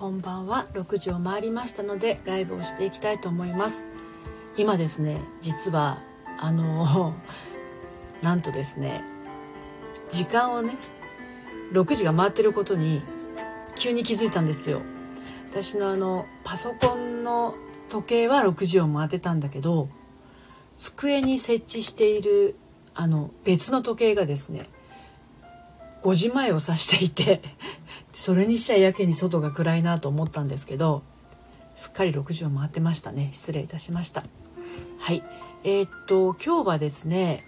こんばんは。6時を回りましたのでライブをしていきたいと思います。今ですね実はあの なんとですね時間をね6時が回ってることに急に気づいたんですよ。私のあのパソコンの時計は6時を回ってたんだけど机に設置しているあの別の時計がですね5時前を指していて それにしちゃやけに外が暗いなと思ったんですけどすっかり6時を回ってましたね。失礼いたしました。はい。えー、っと今日はですね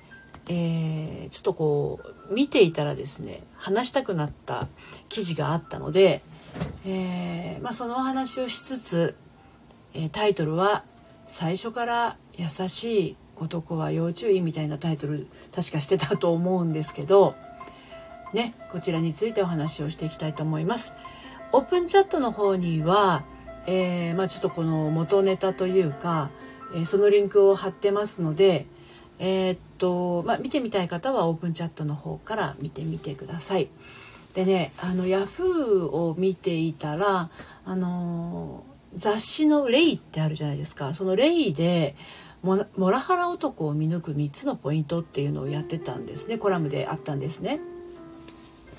えー、ちょっとこう見ていたらですね話したくなった記事があったので、えー、まあ、そのお話をしつつ、えタイトルは「最初から優しい男は要注意」みたいなタイトル確かしてたと思うんですけどね、こちらについてお話をしていきたいと思います。オープンチャットの方には、えー、まあ、ちょっとこの元ネタというか、えー、そのリンクを貼ってますので、えー、っと、まあ、見てみたい方はオープンチャットの方から見てみてください。でね、あの、ヤフーを見ていたら、あの雑誌のレイってあるじゃないですか。そのレイで、モラハラ男を見抜く3つのポイントっていうのをやってたんですね。コラムであったんですね。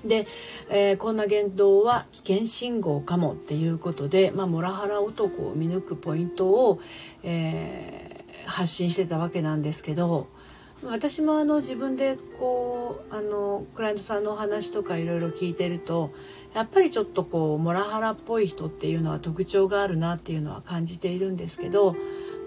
で、えー、こんな言動は危険信号かもっていうことで、まあ、モラハラ男を見抜くポイントを、えー、発信してたわけなんですけど私もあの自分でこうあのクライアントさんのお話とかいろいろ聞いてるとやっぱりちょっとこうモラハラっぽい人っていうのは特徴があるなっていうのは感じているんですけど、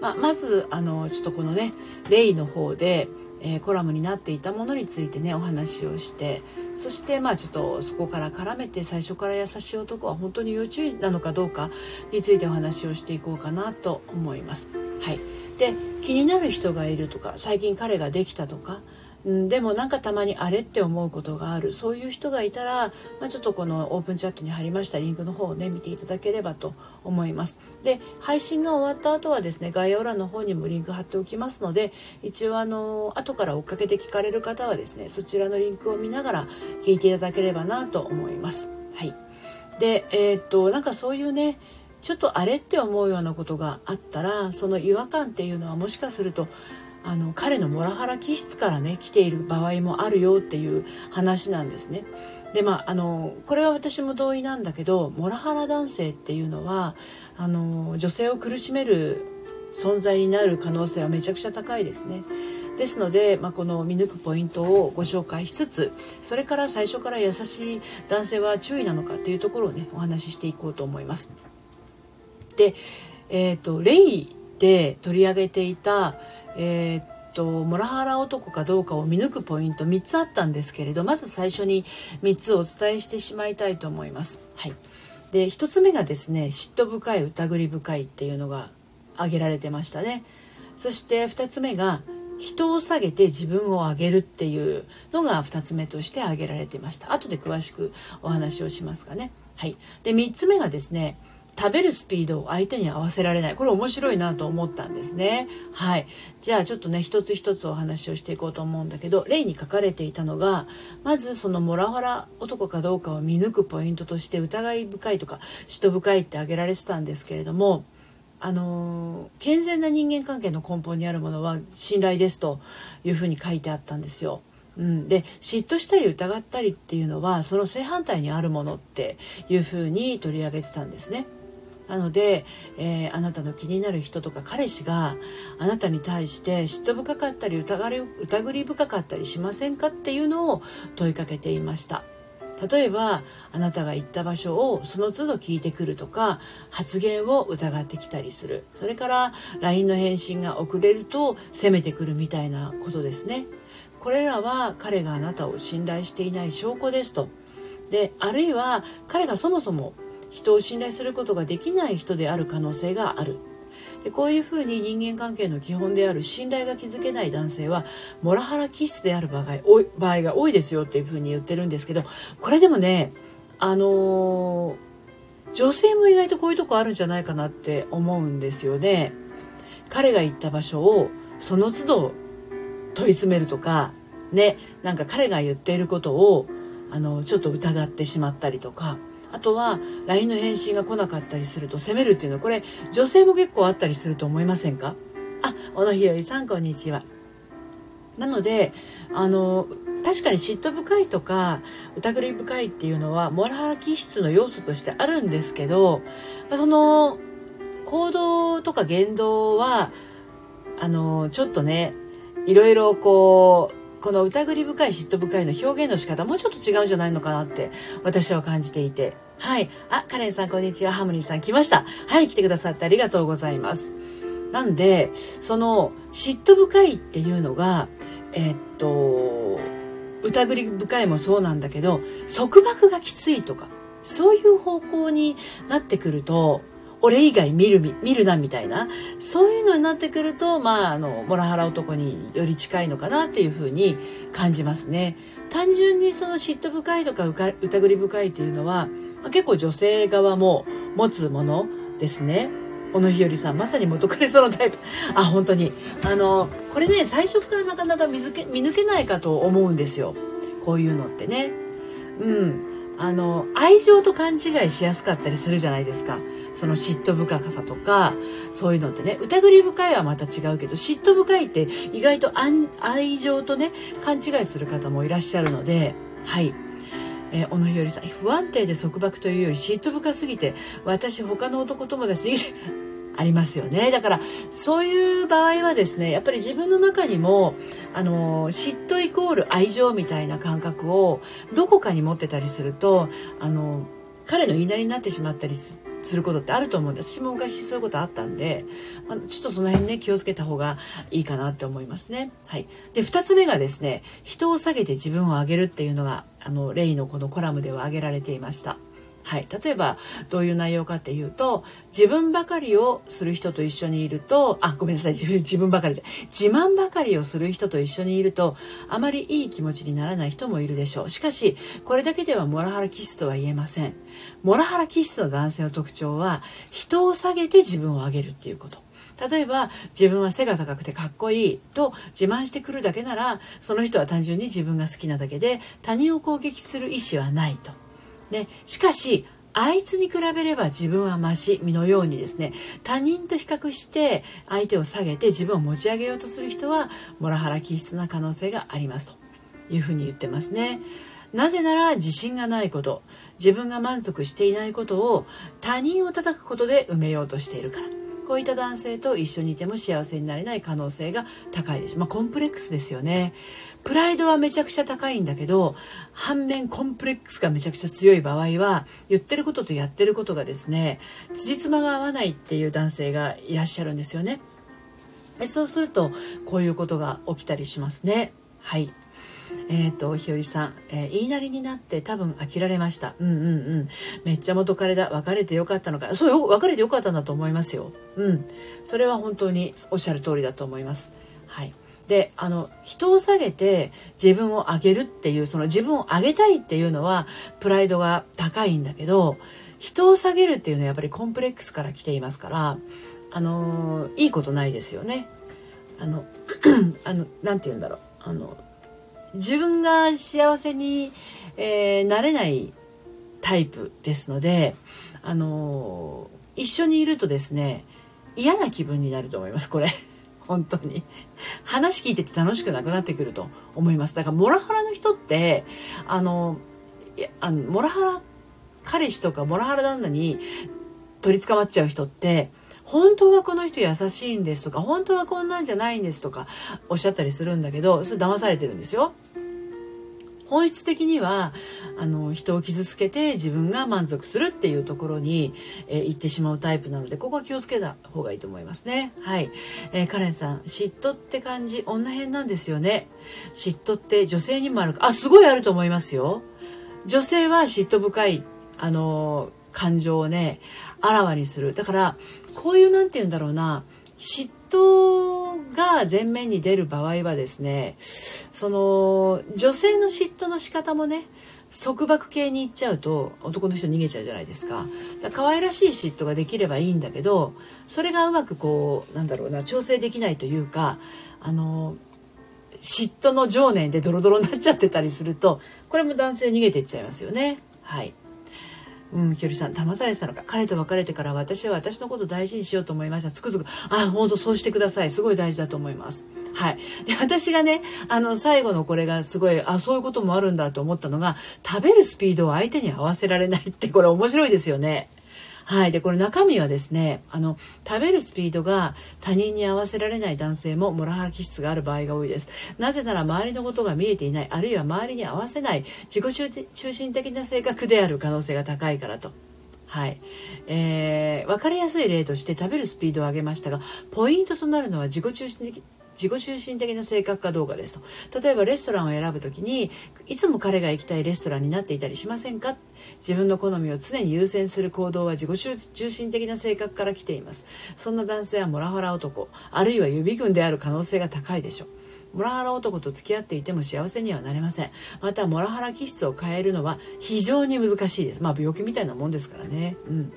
まあ、まずあのちょっとこのねレイの方で、えー、コラムになっていたものについてねお話をしてそしてまあちょっとそこから絡めて最初から優しい男は本当に要注意なのかどうかについてお話をしていこうかなと思います。はい、で気になる人がいるとか最近彼ができたとかでもなんかたまにあれって思うことがある。そういう人がいたら、まあ、ちょっとこのオープンチャットに貼りました。リンクの方をね見ていただければと思います。で配信が終わった後はですね概要欄の方にもリンク貼っておきますので一応あの後から追っかけて聞かれる方はですねそちらのリンクを見ながら聞いていただければなと思います。はい。でえー、っとなんかそういうねちょっとあれって思うようなことがあったらその違和感っていうのはもしかするとあの彼のモラハラ気質からね来ている場合もあるよっていう話なんですね。でまああのこれは私も同意なんだけどモラハラ男性っていうのはあの女性を苦しめる存在になる可能性はめちゃくちゃ高いですね。ですので、まあ、この見抜くポイントをご紹介しつつそれから最初から優しい男性は注意なのかっていうところをねお話ししていこうと思います。で、えーと、レイで取り上げていたえー、っとモラハラ男かどうかを見抜くポイント3つあったんですけれどまず最初に3つお伝えしてしまいたいと思います。はい、で1つ目がですね嫉妬深い疑り深いっていうのが挙げられてましたね。そして2つ目が人を下げて自分を上げるっていうのが2つ目として挙げられてました後で詳しくお話をしますかねはいで3つ目がですね食べるスピードを相手に合わせられないこれ面白いなと思ったんですねはいじゃあちょっとね一つ一つお話をしていこうと思うんだけど例に書かれていたのがまずそのモラハラ男かどうかを見抜くポイントとして疑い深いとか嫉妬深いって挙げられてたんですけれどもあの健全な人間関係の根本にあるものは信頼ですというふうに書いてあったんですよ。うん、で嫉妬したり疑ったりっていうのはその正反対にあるものっていうふうに取り上げてたんですね。なので、えー、あなたの気になる人とか彼氏があなたに対して嫉妬深かったり疑り疑り深かったりしませんかっていうのを問いかけていました。例えばあなたが行った場所をその都度聞いてくるとか発言を疑ってきたりする。それから LINE の返信が遅れると責めてくるみたいなことですね。これらは彼があなたを信頼していない証拠ですと。であるいは彼がそもそも人を信頼することができない人である可能性があるでこういうふうに人間関係の基本である信頼が築けない男性はモラハラ気質である場合場合が多いですよっていうふうに言ってるんですけどこれでもねあのー、女性も意外とこういうとこあるんじゃないかなって思うんですよね。彼が行った場所をその都度問い詰めるとかねなんか彼が言っていることをあのちょっと疑ってしまったりとかあとは LINE の返信が来なかったりすると責めるっていうのはこれ女性も結構あったりすると思いませんか？あ小野ひよりさんこんにちは。なのであの確かに嫉妬深いとか疑り深いっていうのはモラハラ気質の要素としてあるんですけどその行動とか言動はあのちょっとねいろいろこうこの疑り深い嫉妬深いの表現の仕方もうちょっと違うんじゃないのかなって私は感じていて。はい。あカレンさんこんにちは。ハムニーさん来ました。はい来てくださってありがとうございます。なんでその嫉妬深いっていうのがえー、っと疑り深いもそうなんだけど束縛がきついとかそういう方向になってくると俺以外見る見るなみたいな。そういうのになってくるとまああのモラハラ男により近いのかなっていうふうに感じますね。単純にその嫉妬深いとか疑り深いっていうのは、まあ、結構女性側も持つものですね。小野日和さんまさに元彼そのタイプ。あ本当に。あのこれね最初からなかなか見け見抜けないかと思うんですよ。こういうのってね。うん。あの愛情と勘違いしやすかったりするじゃないですか。その嫉妬深さとかそういうのってね疑り深いはまた違うけど嫉妬深いって意外と愛情とね勘違いする方もいらっしゃるのではい。えー、小野日和さん不安定で束縛というより嫉妬深すぎて私他の男友達に ありますよね。だからそういう場合はですねやっぱり自分の中にもあの嫉妬イコール愛情みたいな感覚をどこかに持ってたりするとあの彼の言いなりになってしまったりすすることってあると思うんで私も昔そういうことあったんで、まあ、ちょっとその辺ね気をつけた方がいいかなって思いますね。はい、で2つ目がですね人を下げて自分を上げるっていうのがあのレイのこのコラムでは挙げられていました。はい、例えばどういう内容かっていうと自分ばかりをする人と一緒にいるとあごめんなさい。自分ばかりで自慢ばかりをする人と一緒にいるとあまりいい気持ちにならない人もいるでしょう。しかしこれだけではモラハラ気質とは言えません。モラハラ気質の男性の特徴は人を下げて自分を上げるっていうこと。例えば自分は背が高くてかっこいいと自慢してくるだけならその人は単純に自分が好きなだけで他人を攻撃する意思はないと。ね、しかしあいつに比べれば自分はマシ身のようにですね他人と比較して相手を下げて自分を持ち上げようとする人はモラハラ気質な可能性がありますというふうに言ってますね。なぜなら自信がないこと自分が満足していないことを他人を叩くことで埋めようとしているからこういった男性と一緒にいても幸せになれない可能性が高いです。まあ、コンプレックスですよね。プライドはめちゃくちゃ高いんだけど反面コンプレックスがめちゃくちゃ強い場合は言ってることとやってることがですね辻褄が合わないっていう男性がいらっしゃるんですよねでそうするとこういうことが起きたりしますねはいえっ、ー、とひよりさん、えー、言いなりになって多分飽きられました。うんうんうん。めっちゃ元彼だ。別れてよかったのか。そうよ別れてよかったんだと思いますよ。うん。それは本当におっしゃる通りだと思います。はい。であの人を下げて自分を上げるっていうその自分を上げたいっていうのはプライドが高いんだけど人を下げるっていうのはやっぱりコンプレックスから来ていますからあのいいことないですよね。あの あのなんて言うんだろう。あの自分が幸せに、えー、なれないタイプですのであの一緒にいるとですね嫌な気分になると思いますこれ。本当に。話聞いてて楽しくなくなってくると思います。だからモラハラの人って、あの、いやあのモラハラ、彼氏とかモラハラ旦那に取り捕まっちゃう人って、本当はこの人優しいんですとか、本当はこんなんじゃないんですとかおっしゃったりするんだけど、それ騙されてるんですよ。本質的にはあの人を傷つけて自分が満足するっていうところに、えー、行ってしまうタイプなのでここは気をつけた方がいいと思いますね。はい、えー、カレンさん嫉妬って感じ女編なんですよね。嫉妬って女性にもあるか。あすごいあると思いますよ。女性は嫉妬深いあの感情をねあらわにする。だからこういう何て言うんだろうな。嫉妬が前面に出る場合はですねその女性の嫉妬の仕方もね束縛系に行っちゃうと男の人逃げちゃうじゃないですか。だから可愛らしい嫉妬ができればいいんだけどそれがうまくこうなんだろうな調整できないというかあの嫉妬の情念でドロドロになっちゃってたりするとこれも男性逃げていっちゃいますよね。はい。うん、ひよりさん、騙されてたのか。彼と別れてから私は私のことを大事にしようと思いました。つくづく、あ、本当そうしてください。すごい大事だと思います。はい。で、私がね、あの、最後のこれがすごい、あ、そういうこともあるんだと思ったのが、食べるスピードを相手に合わせられないって、これ面白いですよね。はい。で、これ中身はですね、あの、食べるスピードが他人に合わせられない男性もモラハラ気質がある場合が多いです。なぜなら周りのことが見えていない、あるいは周りに合わせない自己中心的な性格である可能性が高いからと。はい。えー、わかりやすい例として食べるスピードを上げましたが、ポイントとなるのは自己中心的自己中心的な性格かどうかですと。例えばレストランを選ぶ時にいつも彼が行きたいレストランになっていたりしませんか？自分の好みを常に優先する行動は自己中心的な性格から来ています。そんな男性はモラハラ男あるいは予備軍である可能性が高いでしょう。モラハラ男と付き合っていても幸せにはなれません。またモラハラ気質を変えるのは非常に難しいです。まあ病気みたいなもんですからね。うん。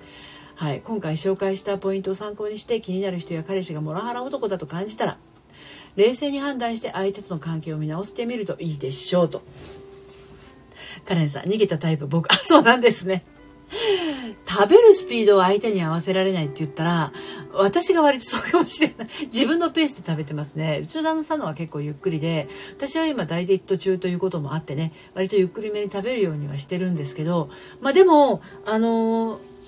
はい、今回紹介したポイントを参考にして気になる人や彼氏がモラハラ男だと感じたら冷静に判断して相手との関係を見直してみるといいでしょうとカレンさん逃げたタイプ僕あそうなんですね食べるスピードを相手に合わせられないって言ったら、私が割とそうかもしれない。自分のペースで食べてますね。うちの旦那さんのは結構ゆっくりで、私は今ダイエット中ということもあってね、割とゆっくりめに食べるようにはしてるんですけど、まあでも、あのー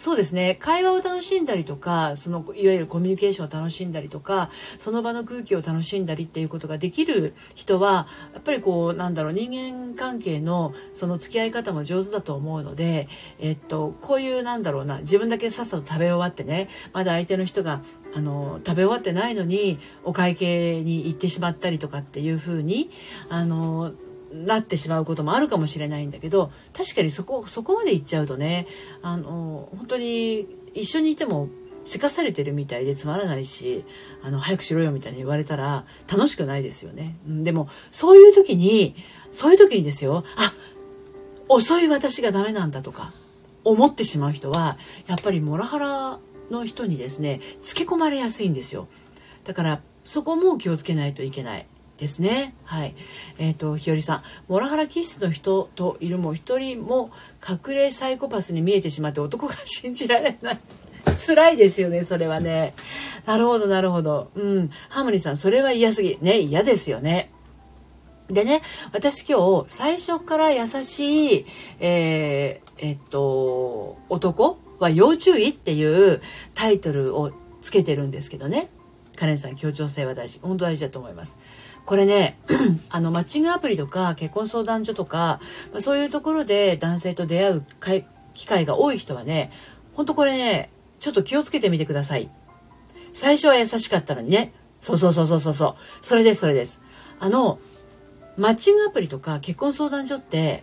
そうですね。会話を楽しんだりとかそのいわゆるコミュニケーションを楽しんだりとかその場の空気を楽しんだりっていうことができる人はやっぱりこうなんだろう人間関係のその付き合い方も上手だと思うので、えっと、こういうなんだろうな自分だけさっさと食べ終わってねまだ相手の人があの食べ終わってないのにお会計に行ってしまったりとかっていうふうにあのなってしまうこともあるかもしれないんだけど確かにそこそこまで行っちゃうとねあの本当に一緒にいてもせかされてるみたいでつまらないしあの早くしろよみたいに言われたら楽しくないですよね、でもそういう時にそういう時にですよあ遅い私がダメなんだとか思ってしまう人はやっぱりモラハラの人にですねつけ込まれやすいんですよ。だからそこも気をつけないといけない。ですね。はい。えっ、ー、と、ひよりさん、モラハラ気質の人といるも一人も隠れサイコパスに見えてしまって男が信じられない。辛いですよね、それはね。なるほど、なるほど。うん。ハーモニーさん、それは嫌すぎ。ね、嫌ですよね。でね、私今日、最初から優しい、えー、えっと、男は要注意っていうタイトルをつけてるんですけどね。カレンさん、協調性は大事。本当大事だと思います。これね あのマッチングアプリとか結婚相談所とか、ま、そういうところで男性と出会う機会が多い人はねほんとこれねちょっと気をつけてみてください。最初は優しかったのにね。そうそうそうそうそう。そうそれですそれです。あのマッチングアプリとか結婚相談所って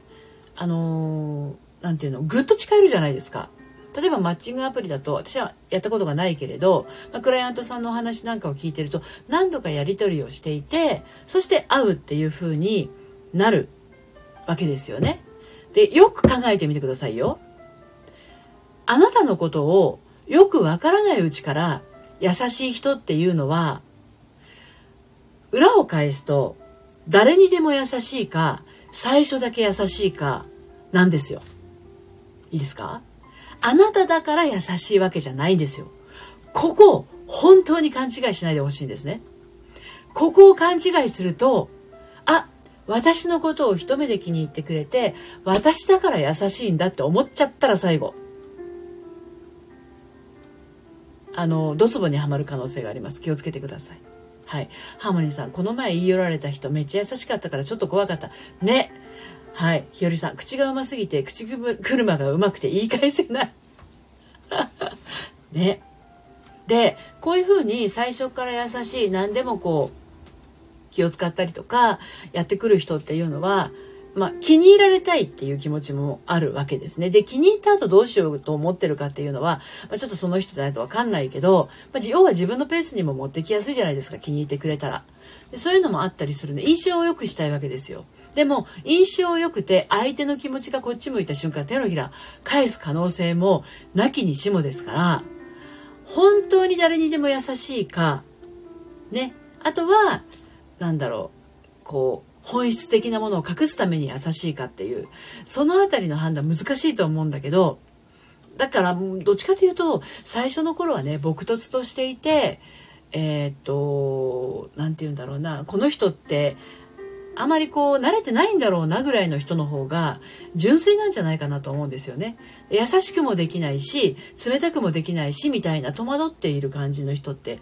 あの何、ー、て言うのぐっと近寄るじゃないですか。例えばマッチングアプリだと私はやったことがないけれど、まあ、クライアントさんのお話なんかを聞いてると何度かやり取りをしていてそして会うっていう風になるわけですよね。でよく考えてみてくださいよ。あなたのことをよくわからないうちから優しい人っていうのは裏を返すと誰にでも優しいか最初だけ優しいかなんですよ。いいですか？あなただから優しいわけじゃないんですよ。ここ、本当に勘違いしないでほしいんですね。ここを勘違いすると、あ、私のことを一目で気に入ってくれて、私だから優しいんだって思っちゃったら最後。あの、ドツボにはまる可能性があります。気をつけてください。はい。ハーモニーさん、この前言い寄られた人めっちゃ優しかったからちょっと怖かった。ね。はい。ひよりさん、口がうますぎて、口車がうまくて言い返せない。ね。で、こういうふうに最初から優しい、何でもこう、気を使ったりとか、やってくる人っていうのは、まあ、気に入られたいっていう気持ちもあるわけですね。で、気に入った後どうしようと思ってるかっていうのは、まあ、ちょっとその人じゃないとわかんないけど、まあ、要は自分のペースにも持ってきやすいじゃないですか、気に入ってくれたら。でそういうのもあったりするんで、印象を良くしたいわけですよ。でも印象良くて相手の気持ちがこっち向いた瞬間手のひら返す可能性もなきにしもですから本当に誰にでも優しいかね。あとは何だろうこう本質的なものを隠すために優しいかっていうそのあたりの判断難しいと思うんだけどだからどっちかというと最初の頃はね朴突としていてえー、っと何て言うんだろうなこの人ってあまりこう慣れてないんだろうなぐらいの人の方が純粋なんじゃないかなと思うんですよね。優しくもできないし冷たくもできないしみたいな戸惑っている感じの人って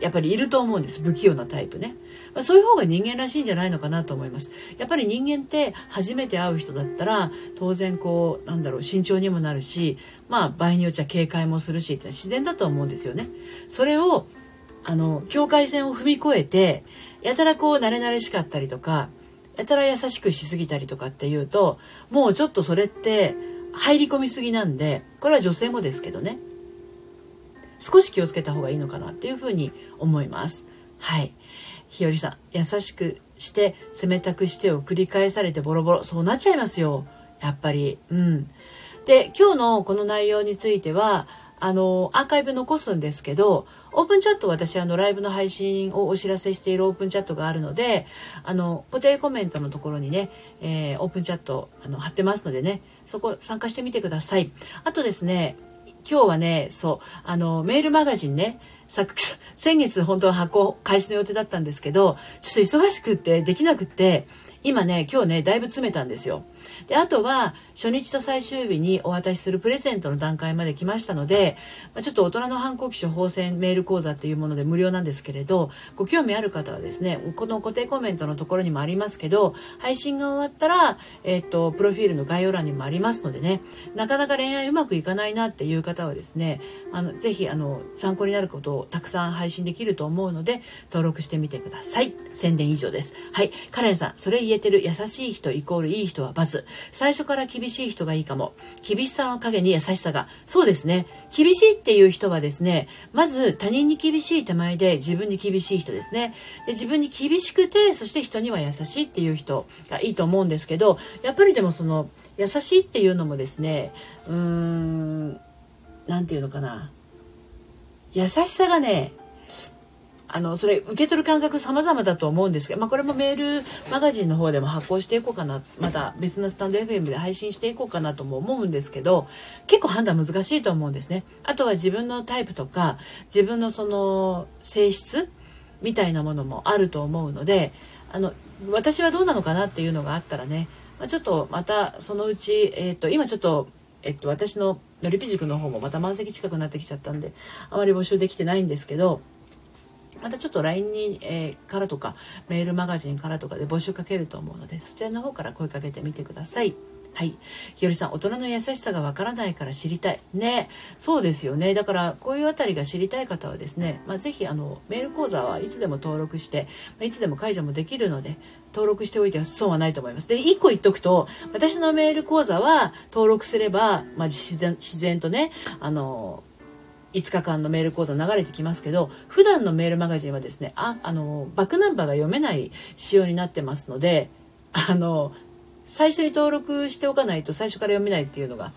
やっぱりいると思うんです。不器用なタイプね、まあ、そういう方が人間らしいんじゃないのかなと思います。やっぱり人間って初めて会う人だったら当然こうなんだろう慎重にもなるしまあ場合によっちゃ警戒もするしって自然だと思うんですよね。それをあの境界線を踏み越えてやたらこう慣れ慣れしかったりとかやたら優しくしすぎたりとかっていうともうちょっとそれって入り込みすぎなんでこれは女性もですけどね少し気をつけた方がいいのかなっていうふうに思います。はい。ひよりさん、優しくして冷たくしてを繰り返されてボロボロ。そうなっちゃいますよ。やっぱり。うん。で、今日のこの内容については、あの、アーカイブ残すんですけど、オープンチャット私あのライブの配信をお知らせしているオープンチャットがあるのであの固定コメントのところにね、えー、オープンチャットあの貼ってますのでねそこ参加してみてくださいあとですね今日はね、そう、あの、メールマガジンね、先月本当は発行開始の予定だったんですけど、ちょっと忙しくってできなくって、今ね、今日ね、だいぶ詰めたんですよ。で、あとは、初日と最終日にお渡しするプレゼントの段階まで来ましたので、まあ、ちょっと大人の反抗期処方箋メール講座っていうもので無料なんですけれど、ご興味ある方はですね、この固定コメントのところにもありますけど、配信が終わったら、えっと、プロフィールの概要欄にもありますのでね、なかなか恋愛うまくいかないなっていう方はですね、あの、ぜひ、あの、参考になることをたくさん配信できると思うので、登録してみてください。宣伝以上です。はい。カレンさん、それ言えてる優しい人イコールいい人は罰。最初から厳しい人がいいかも。厳しさの陰に優しさが。そうですね。厳しいっていう人はですね、まず他人に厳しい手前で自分に厳しい人ですね。で自分に厳しくて、そして人には優しいっていう人がいいと思うんですけど、やっぱりでもその、優しいっていうのもですね、うーん、なんていうのかな。優しさがね、あのそれ受け取る感覚様々だと思うんですけど、まあ、これもメールマガジンの方でも発行していこうかなまた別のスタンド FM で配信していこうかなとも思うんですけど結構判断難しいと思うんですね。あとは自分のタイプとか自分のその性質みたいなものもあると思うのであの私はどうなのかなっていうのがあったらね、まあ、ちょっとまたそのうち、えーと、今ちょっと、えっと、私ののりぴ塾の方もまた満席近くなってきちゃったんであまり募集できてないんですけどまたちょっと LINE に、えー、からとかメールマガジンからとかで募集かけると思うのでそちらの方から声かけてみてください。はい。ひよりさん、大人の優しさがわからないから知りたい。ね。そうですよね。だから、こういうあたりが知りたい方はですね、まあ、ぜひ、あの、メール講座はいつでも登録して、ま、いつでも解除もできるので、登録しておいて損はないと思います。で、一個言っとくと、私のメール講座は登録すれば、まあ、自然、自然とね、あの、5日間のメール講座流れてきますけど普段のメールマガジンはですねああのバックナンバーが読めない仕様になってますのであの最初に登録しておかないと最初から読めないっていうのが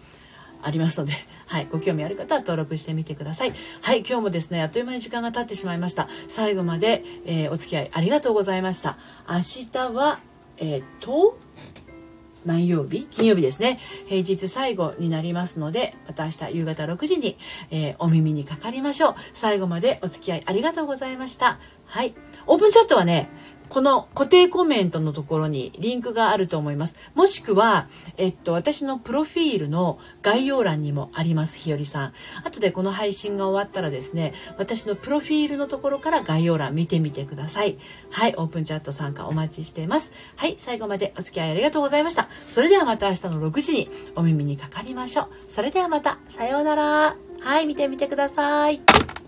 ありますので、はい、ご興味ある方は登録してみてください。はい、今日もですね、あっという間に時間が経ってしまいました。最後まで、えー、お付き合いありがとうございました。明日は、えっ、と、何曜日？金曜日ですね。平日最後になりますので、また明日夕方6時に、えー、お耳にかかりましょう。最後までお付き合いありがとうございました。はい。オープンチャットはね、この固定コメントのところにリンクがあると思います。もしくは、えっと、私のプロフィールの概要欄にもあります、ひよりさん。後でこの配信が終わったらですね、私のプロフィールのところから概要欄見てみてください。はい、オープンチャット参加お待ちしています。はい、最後までお付き合いありがとうございました。それではまた明日の6時にお耳にかかりましょう。それではまた、さようなら。はい、見てみてください。